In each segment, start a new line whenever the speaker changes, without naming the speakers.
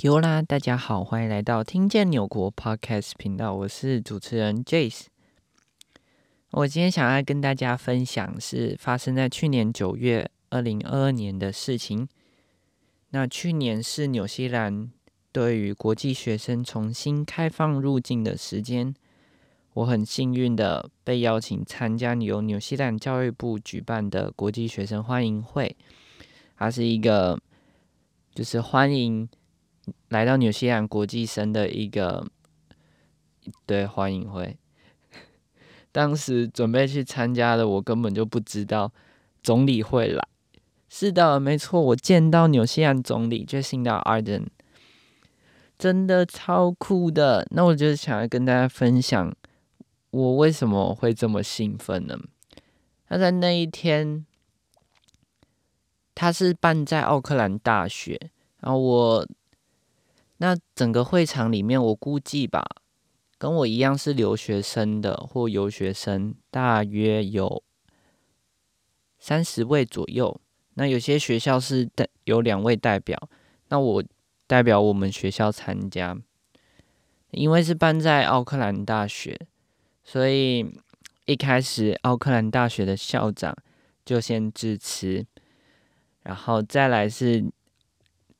Q 啦，大家好，欢迎来到听见纽国 Podcast 频道，我是主持人 Jace。我今天想要跟大家分享是发生在去年九月二零二二年的事情。那去年是纽西兰对于国际学生重新开放入境的时间，我很幸运的被邀请参加由纽西兰教育部举办的国际学生欢迎会，它是一个就是欢迎。来到纽西兰国际生的一个对欢迎会，当时准备去参加的我根本就不知道总理会来。是的，没错，我见到纽西兰总理 Jacinda Ardern，真的超酷的。那我就想要跟大家分享，我为什么会这么兴奋呢？他在那一天，他是办在奥克兰大学，然后我。那整个会场里面，我估计吧，跟我一样是留学生的或游学生，大约有三十位左右。那有些学校是代有两位代表，那我代表我们学校参加，因为是办在奥克兰大学，所以一开始奥克兰大学的校长就先致辞，然后再来是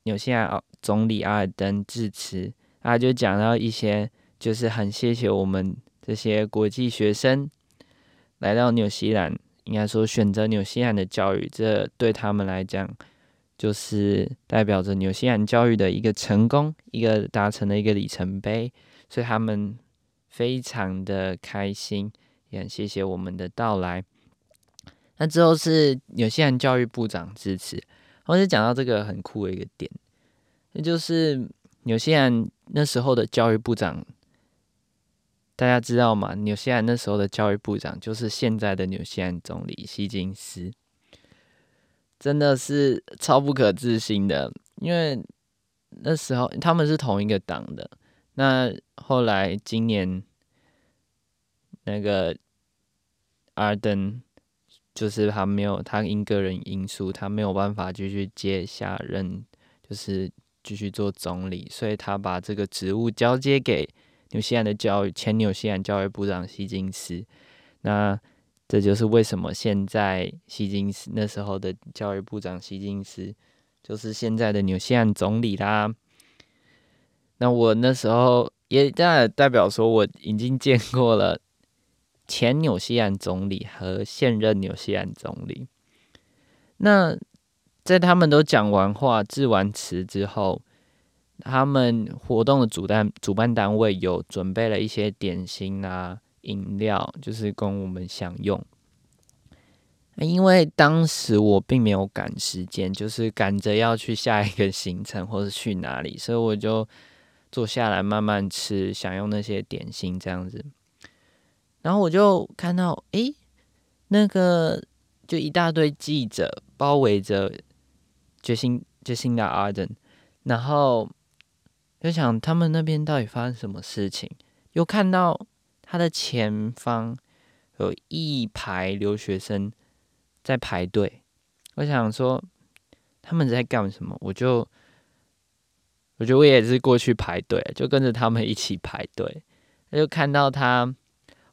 纽西兰。总理阿尔登致辞，他就讲到一些，就是很谢谢我们这些国际学生来到纽西兰，应该说选择纽西兰的教育，这对他们来讲，就是代表着纽西兰教育的一个成功，一个达成的一个里程碑，所以他们非常的开心，也很谢谢我们的到来。那之后是纽西兰教育部长致辞，我就讲到这个很酷的一个点。那就是纽西兰那时候的教育部长，大家知道吗？纽西兰那时候的教育部长就是现在的纽西兰总理希金斯，真的是超不可置信的。因为那时候他们是同一个党的，那后来今年那个阿登就是他没有，他因个人因素，他没有办法继续接下任，就是。继续做总理，所以他把这个职务交接给纽西兰的教育前纽西兰教育部长希金斯。那这就是为什么现在希金斯那时候的教育部长希金斯就是现在的纽西兰总理啦。那我那时候也代代表说，我已经见过了前纽西兰总理和现任纽西兰总理。那在他们都讲完话、致完词之后，他们活动的主办主办单位有准备了一些点心啊、饮料，就是供我们享用。因为当时我并没有赶时间，就是赶着要去下一个行程或者去哪里，所以我就坐下来慢慢吃，享用那些点心这样子。然后我就看到，诶，那个就一大堆记者包围着。决心决心的阿登，然后就想他们那边到底发生什么事情？又看到他的前方有一排留学生在排队，我想说他们在干什么？我就我觉得我也是过去排队，就跟着他们一起排队。就看到他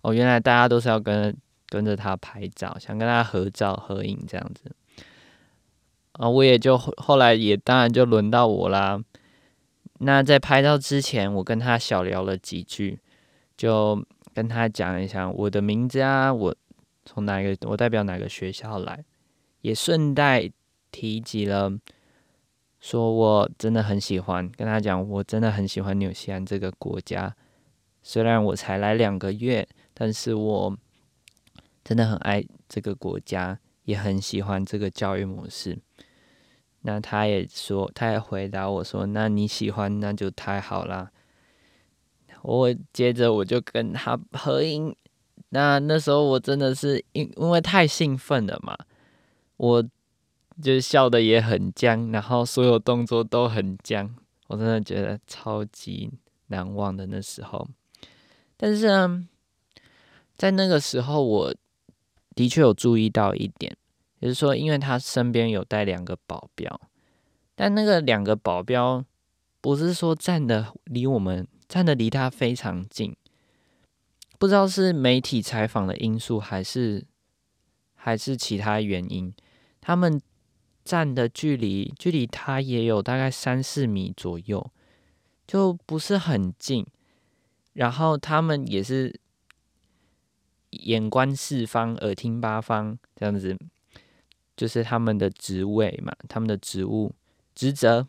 哦，原来大家都是要跟跟着他拍照，想跟他合照合影这样子。啊，我也就后来也当然就轮到我啦。那在拍照之前，我跟他小聊了几句，就跟他讲一下我的名字啊，我从哪个，我代表哪个学校来，也顺带提及了，说我真的很喜欢，跟他讲我真的很喜欢纽西兰这个国家。虽然我才来两个月，但是我真的很爱这个国家，也很喜欢这个教育模式。那他也说，他也回答我说：“那你喜欢，那就太好啦。”我接着我就跟他合影。那那时候我真的是因因为太兴奋了嘛，我就笑得也很僵，然后所有动作都很僵，我真的觉得超级难忘的那时候。但是呢，在那个时候，我的确有注意到一点。就是说，因为他身边有带两个保镖，但那个两个保镖不是说站的离我们站的离他非常近，不知道是媒体采访的因素，还是还是其他原因，他们站的距离距离他也有大概三四米左右，就不是很近。然后他们也是眼观四方，耳听八方，这样子，就是他们的职位嘛，他们的职务职责。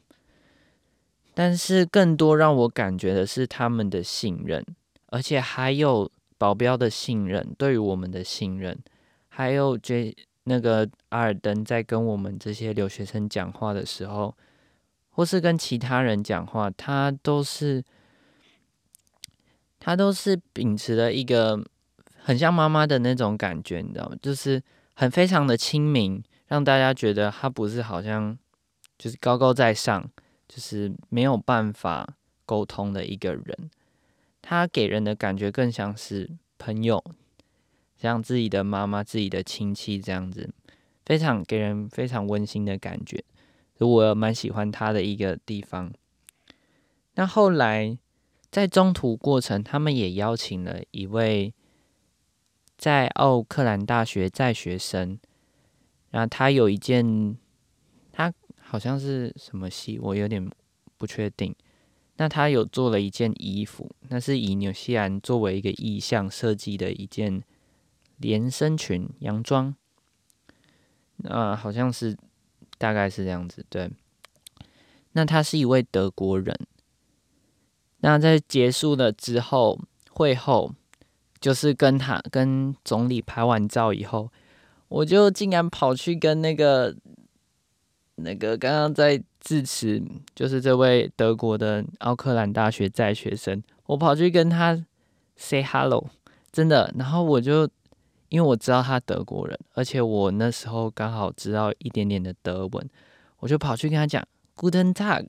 但是更多让我感觉的是他们的信任，而且还有保镖的信任，对于我们的信任，还有这那个阿尔登在跟我们这些留学生讲话的时候，或是跟其他人讲话，他都是他都是秉持了一个很像妈妈的那种感觉，你知道吗？就是很非常的亲民，让大家觉得他不是好像就是高高在上。就是没有办法沟通的一个人，他给人的感觉更像是朋友，像自己的妈妈、自己的亲戚这样子，非常给人非常温馨的感觉，所以我蛮喜欢他的一个地方。那后来在中途过程，他们也邀请了一位在奥克兰大学在学生，然后他有一件。他好像是什么系，我有点不确定。那他有做了一件衣服，那是以纽西兰作为一个意象设计的一件连身裙洋装。那好像是大概是这样子，对。那他是一位德国人。那在结束了之后，会后就是跟他跟总理拍完照以后，我就竟然跑去跟那个。那个刚刚在致辞，就是这位德国的奥克兰大学在学生，我跑去跟他 say hello，真的。然后我就因为我知道他德国人，而且我那时候刚好知道一点点的德文，我就跑去跟他讲 Guten Tag。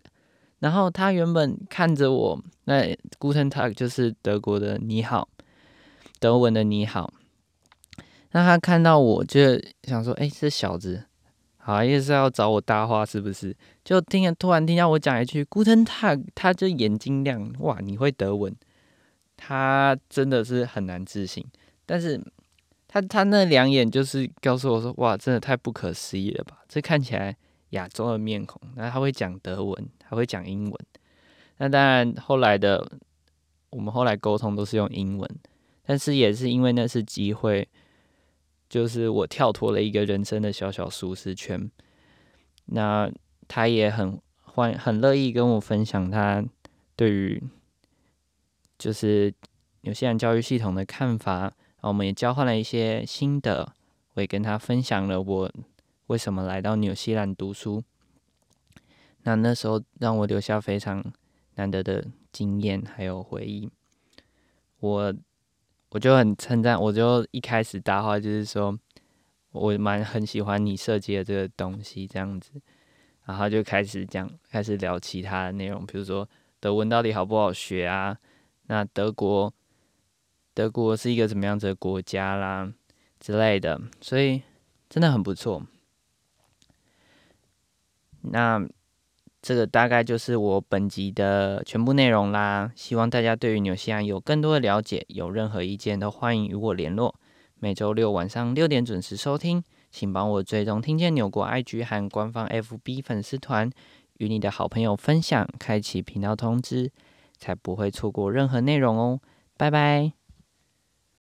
然后他原本看着我，那 Guten Tag 就是德国的你好，德文的你好。那他看到我就想说，哎，这小子。好，意思要找我搭话是不是？就听，突然听到我讲一句 “Guten Tag”，他就眼睛亮，哇，你会德文？他真的是很难置信，但是他他那两眼就是告诉我说，哇，真的太不可思议了吧？这看起来亚洲的面孔，那他会讲德文，还会讲英文。那当然，后来的我们后来沟通都是用英文，但是也是因为那是机会。就是我跳脱了一个人生的小小舒适圈，那他也很欢很乐意跟我分享他对于就是纽西兰教育系统的看法，然后我们也交换了一些心得，我也跟他分享了我为什么来到纽西兰读书，那那时候让我留下非常难得的经验还有回忆，我。我就很称赞，我就一开始搭话就是说，我蛮很喜欢你设计的这个东西这样子，然后就开始讲，开始聊其他的内容，比如说德文到底好不好学啊？那德国，德国是一个怎么样子的国家啦之类的，所以真的很不错。那。这个大概就是我本集的全部内容啦。希望大家对于纽西兰有更多的了解，有任何意见都欢迎与我联络。每周六晚上六点准时收听，请帮我追踪听见纽国 IG 和官方 FB 粉丝团，与你的好朋友分享，开启频道通知，才不会错过任何内容哦。拜拜。